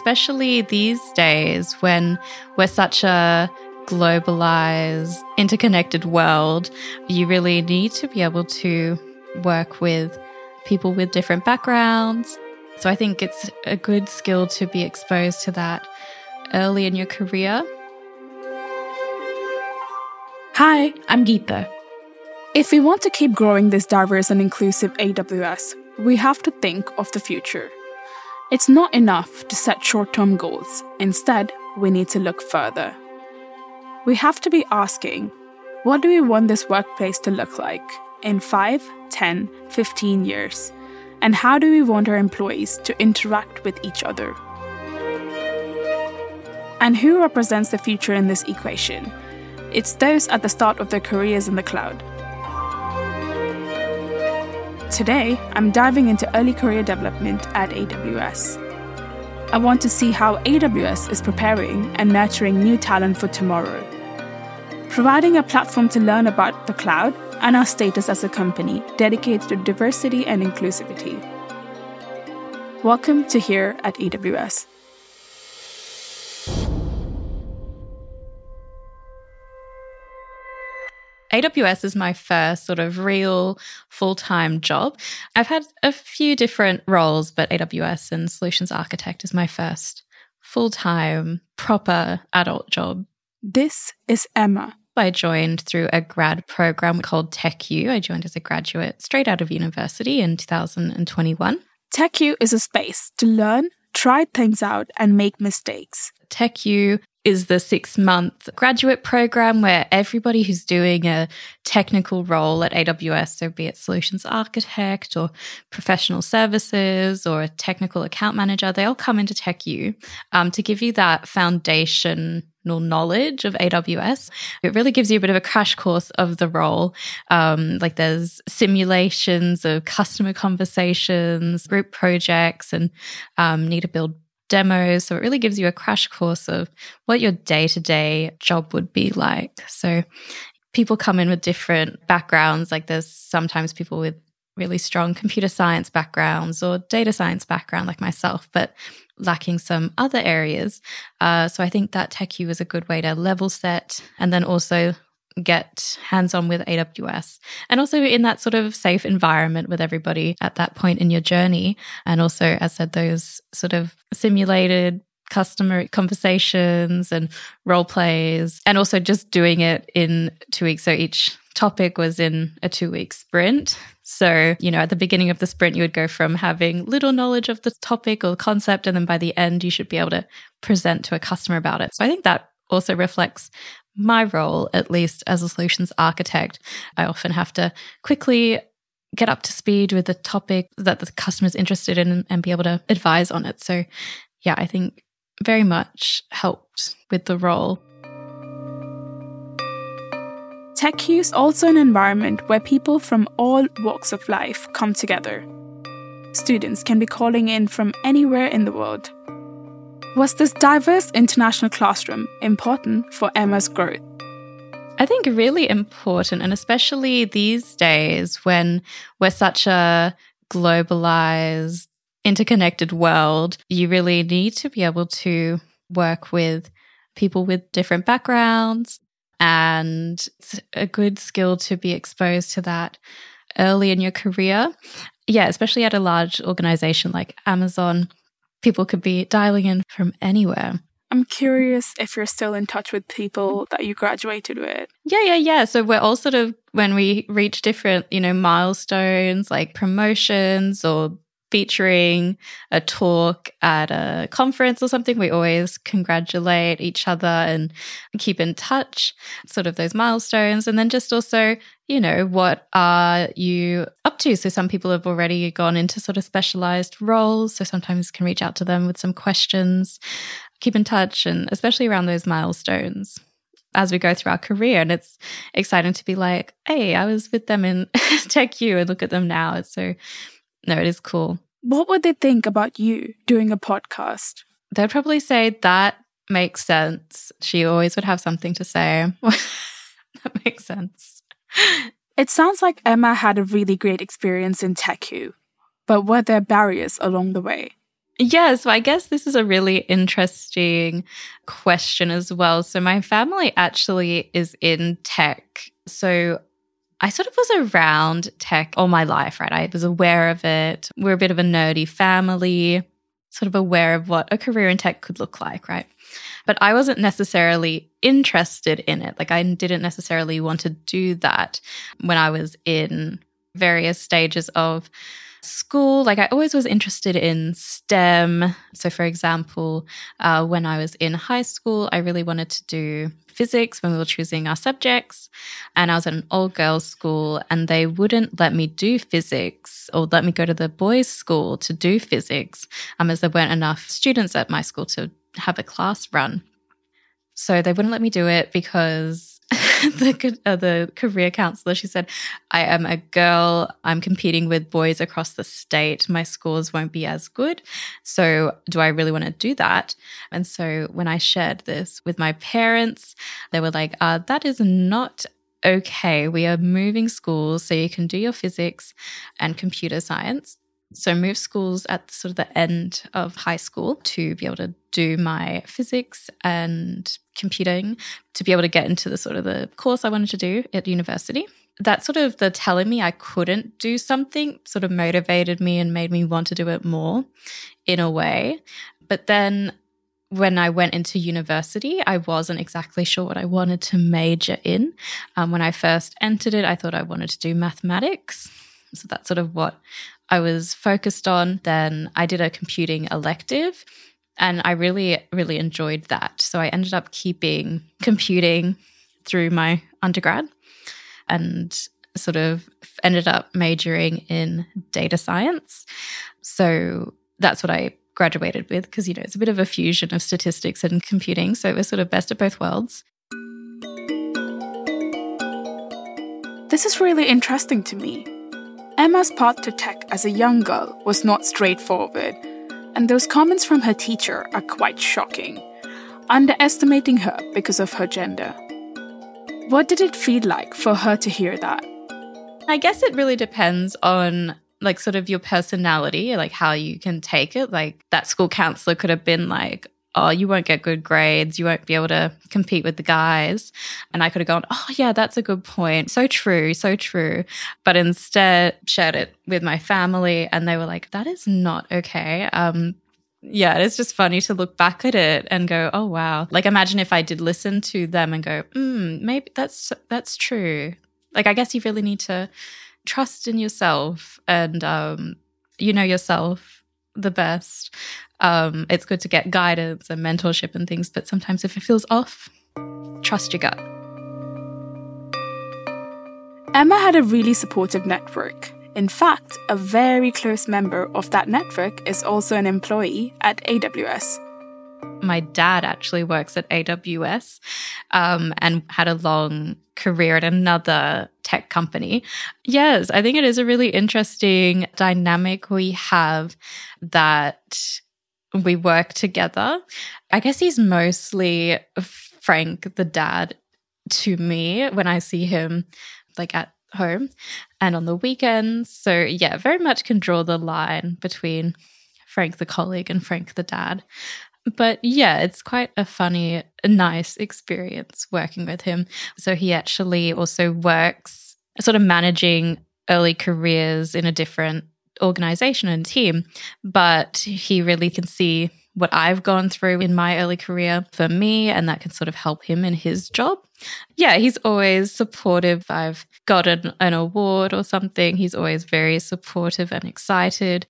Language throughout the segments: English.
especially these days when we're such a globalized, interconnected world, you really need to be able to work with people with different backgrounds. So I think it's a good skill to be exposed to that early in your career. Hi, I'm Geetha. If we want to keep growing this diverse and inclusive AWS, we have to think of the future. It's not enough to set short term goals. Instead, we need to look further we have to be asking what do we want this workplace to look like in 5, 10, 15 years? And how do we want our employees to interact with each other? And who represents the future in this equation? It's those at the start of their careers in the cloud. Today, I'm diving into early career development at AWS. I want to see how AWS is preparing and nurturing new talent for tomorrow. Providing a platform to learn about the cloud and our status as a company dedicated to diversity and inclusivity. Welcome to Here at AWS. AWS is my first sort of real full time job. I've had a few different roles, but AWS and solutions architect is my first full time, proper adult job. This is Emma. I joined through a grad program called TechU. I joined as a graduate straight out of university in 2021. TechU is a space to learn, try things out, and make mistakes. TechU is the six month graduate program where everybody who's doing a technical role at AWS, so be it solutions architect or professional services or a technical account manager, they all come into TechU um, to give you that foundational knowledge of AWS. It really gives you a bit of a crash course of the role. Um, like there's simulations of customer conversations, group projects, and um, need to build demos. So it really gives you a crash course of what your day to day job would be like. So people come in with different backgrounds. Like there's sometimes people with really strong computer science backgrounds or data science background, like myself, but lacking some other areas. Uh, so I think that TechU is a good way to level set and then also get hands on with AWS and also in that sort of safe environment with everybody at that point in your journey. And also, as I said, those sort of simulated customer conversations and role plays, and also just doing it in two weeks. So each topic was in a two week sprint. So, you know, at the beginning of the sprint, you would go from having little knowledge of the topic or concept, and then by the end, you should be able to present to a customer about it. So I think that also reflects my role, at least as a solutions architect, I often have to quickly get up to speed with the topic that the customer is interested in and be able to advise on it. So, yeah, I think very much helped with the role. TechU is also an environment where people from all walks of life come together. Students can be calling in from anywhere in the world was this diverse international classroom important for Emma's growth? I think really important, and especially these days when we're such a globalized, interconnected world, you really need to be able to work with people with different backgrounds. And it's a good skill to be exposed to that early in your career. Yeah, especially at a large organization like Amazon people could be dialing in from anywhere. I'm curious if you're still in touch with people that you graduated with. Yeah, yeah, yeah. So we're all sort of when we reach different, you know, milestones like promotions or featuring a talk at a conference or something, we always congratulate each other and keep in touch, sort of those milestones. And then just also, you know, what are you up to? So some people have already gone into sort of specialized roles. So sometimes can reach out to them with some questions, keep in touch, and especially around those milestones as we go through our career. And it's exciting to be like, hey, I was with them in Tech TechU and look at them now. It's so no, it is cool. What would they think about you doing a podcast? They'd probably say that makes sense. She always would have something to say. that makes sense. It sounds like Emma had a really great experience in TechU, but were there barriers along the way? Yeah, so I guess this is a really interesting question as well. So, my family actually is in tech. So, I sort of was around tech all my life, right? I was aware of it. We're a bit of a nerdy family, sort of aware of what a career in tech could look like, right? But I wasn't necessarily interested in it. Like, I didn't necessarily want to do that when I was in various stages of school, like I always was interested in STEM. So, for example, uh, when I was in high school, I really wanted to do physics when we were choosing our subjects. And I was at an all girls school, and they wouldn't let me do physics or let me go to the boys' school to do physics, um, as there weren't enough students at my school to have a class run. So they wouldn't let me do it because the uh, the career counselor. She said, "I am a girl. I'm competing with boys across the state. My scores won't be as good. So, do I really want to do that?" And so, when I shared this with my parents, they were like, uh, "That is not." Okay, we are moving schools so you can do your physics and computer science so move schools at sort of the end of high school to be able to do my physics and computing to be able to get into the sort of the course I wanted to do at university. That sort of the telling me I couldn't do something sort of motivated me and made me want to do it more in a way. But then when I went into university, I wasn't exactly sure what I wanted to major in. Um, when I first entered it, I thought I wanted to do mathematics. So that's sort of what I was focused on. Then I did a computing elective and I really, really enjoyed that. So I ended up keeping computing through my undergrad and sort of ended up majoring in data science. So that's what I graduated with because, you know, it's a bit of a fusion of statistics and computing. So it was sort of best of both worlds. This is really interesting to me Emma's path to tech as a young girl was not straightforward, and those comments from her teacher are quite shocking, underestimating her because of her gender. What did it feel like for her to hear that? I guess it really depends on like sort of your personality, like how you can take it. Like that school counselor could have been like, oh, you won't get good grades. You won't be able to compete with the guys. And I could have gone, oh, yeah, that's a good point. So true, so true. But instead, shared it with my family, and they were like, that is not okay. Um, yeah, it's just funny to look back at it and go, oh wow. Like imagine if I did listen to them and go, hmm, maybe that's that's true. Like I guess you really need to trust in yourself and um, you know yourself the best um, it's good to get guidance and mentorship and things, but sometimes if it feels off, trust your gut. Emma had a really supportive network. In fact, a very close member of that network is also an employee at AWS. My dad actually works at AWS um, and had a long career at another tech company. Yes, I think it is a really interesting dynamic we have that we work together. I guess he's mostly Frank, the dad, to me when I see him like at home and on the weekends. So, yeah, very much can draw the line between Frank, the colleague, and Frank, the dad. But yeah, it's quite a funny, nice experience working with him. So, he actually also works sort of managing early careers in a different organization and team, but he really can see what I've gone through in my early career for me, and that can sort of help him in his job. Yeah, he's always supportive. I've gotten an award or something. He's always very supportive and excited.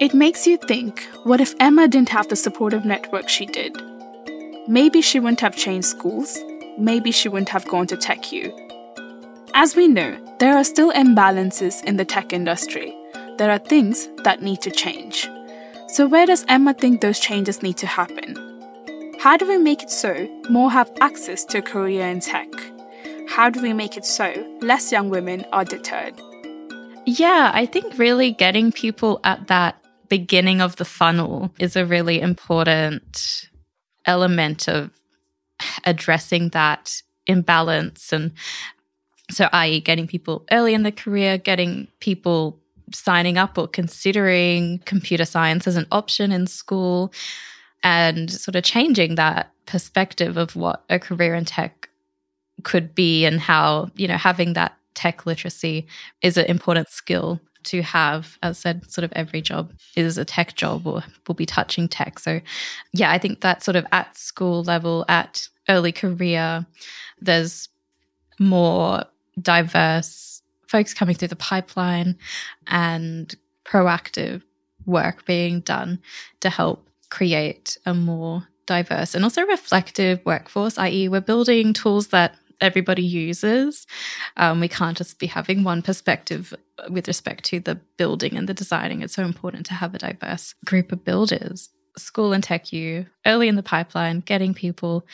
It makes you think what if Emma didn't have the supportive network she did? Maybe she wouldn't have changed schools. Maybe she wouldn't have gone to TechU. As we know, there are still imbalances in the tech industry. There are things that need to change. So, where does Emma think those changes need to happen? How do we make it so more have access to a career in tech? How do we make it so less young women are deterred? Yeah, I think really getting people at that beginning of the funnel is a really important element of addressing that imbalance and so, i.e., getting people early in the career, getting people signing up or considering computer science as an option in school and sort of changing that perspective of what a career in tech could be and how, you know, having that tech literacy is an important skill to have. As I said, sort of every job is a tech job or will be touching tech. So, yeah, I think that sort of at school level, at early career, there's more diverse folks coming through the pipeline and proactive work being done to help create a more diverse and also reflective workforce, i.e., we're building tools that everybody uses. Um, we can't just be having one perspective with respect to the building and the designing. It's so important to have a diverse group of builders. School and Tech U, early in the pipeline, getting people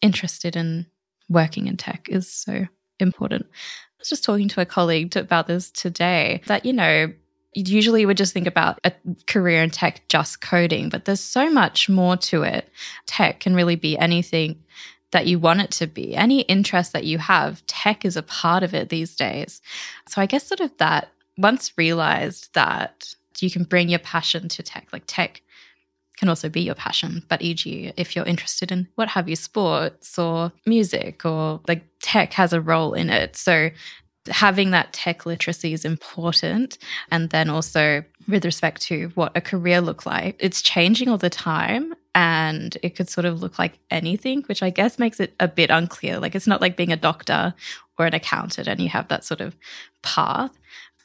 interested in working in tech is so important. I was just talking to a colleague about this today that, you know, usually would just think about a career in tech just coding, but there's so much more to it. Tech can really be anything that you want it to be. Any interest that you have, tech is a part of it these days. So I guess sort of that once realized that you can bring your passion to tech, like tech can also be your passion. But e.g., if you're interested in what have you, sports or music or like tech has a role in it. So having that tech literacy is important. And then also with respect to what a career look like, it's changing all the time and it could sort of look like anything, which I guess makes it a bit unclear. Like it's not like being a doctor or an accountant and you have that sort of path.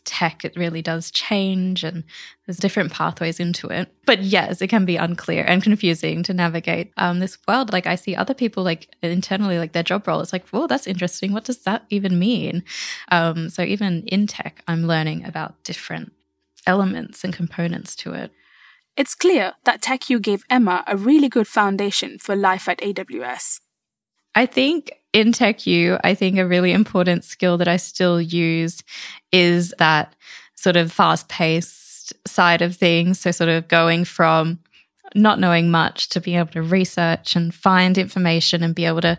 Tech, it really does change and there's different pathways into it. But yes, it can be unclear and confusing to navigate um, this world. Like I see other people like internally, like their job role, it's like, whoa, that's interesting. What does that even mean? Um, so even in tech, I'm learning about different elements and components to it. It's clear that TechU gave Emma a really good foundation for life at AWS. I think in TechU, I think a really important skill that I still use is that sort of fast paced side of things. So, sort of going from not knowing much to being able to research and find information and be able to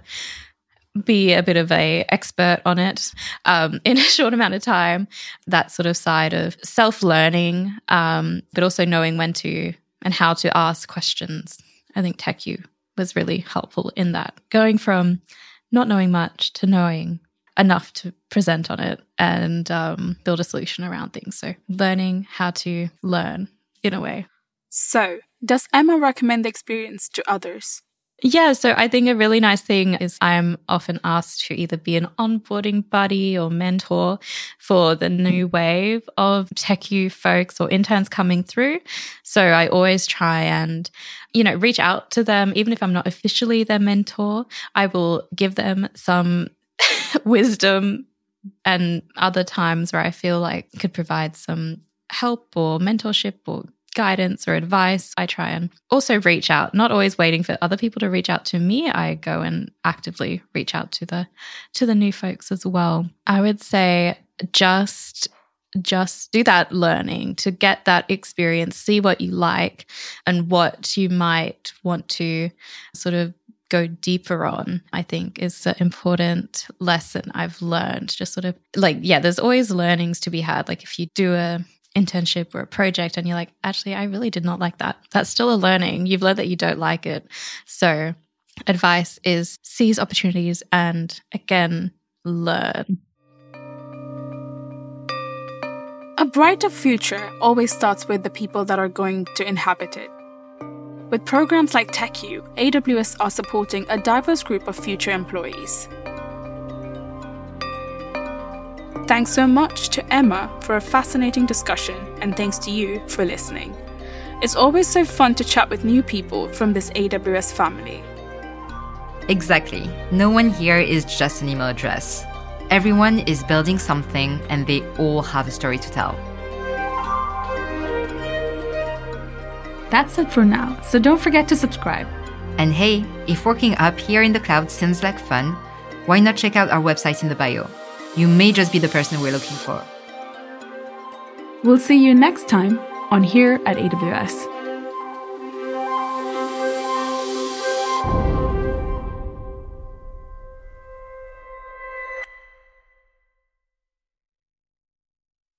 be a bit of a expert on it um, in a short amount of time. That sort of side of self learning, um, but also knowing when to and how to ask questions. I think tech TechU was really helpful in that. Going from not knowing much to knowing enough to present on it and um, build a solution around things. So learning how to learn in a way. So, does Emma recommend the experience to others? Yeah, so I think a really nice thing is I'm often asked to either be an onboarding buddy or mentor for the new wave of TechU folks or interns coming through. So I always try and, you know, reach out to them, even if I'm not officially their mentor, I will give them some wisdom and other times where I feel like could provide some help or mentorship or guidance or advice, I try and also reach out, not always waiting for other people to reach out to me. I go and actively reach out to the to the new folks as well. I would say just just do that learning to get that experience, see what you like and what you might want to sort of go deeper on, I think is an important lesson I've learned. Just sort of like, yeah, there's always learnings to be had. Like if you do a internship or a project and you're like, actually, I really did not like that. That's still a learning. You've learned that you don't like it. So, advice is seize opportunities and again, learn. A brighter future always starts with the people that are going to inhabit it. With programs like TechU, AWS are supporting a diverse group of future employees. Thanks so much to Emma for a fascinating discussion, and thanks to you for listening. It's always so fun to chat with new people from this AWS family. Exactly. No one here is just an email address. Everyone is building something, and they all have a story to tell. That's it for now, so don't forget to subscribe. And hey, if working up here in the cloud seems like fun, why not check out our website in the bio? You may just be the person we're looking for. We'll see you next time on Here at AWS.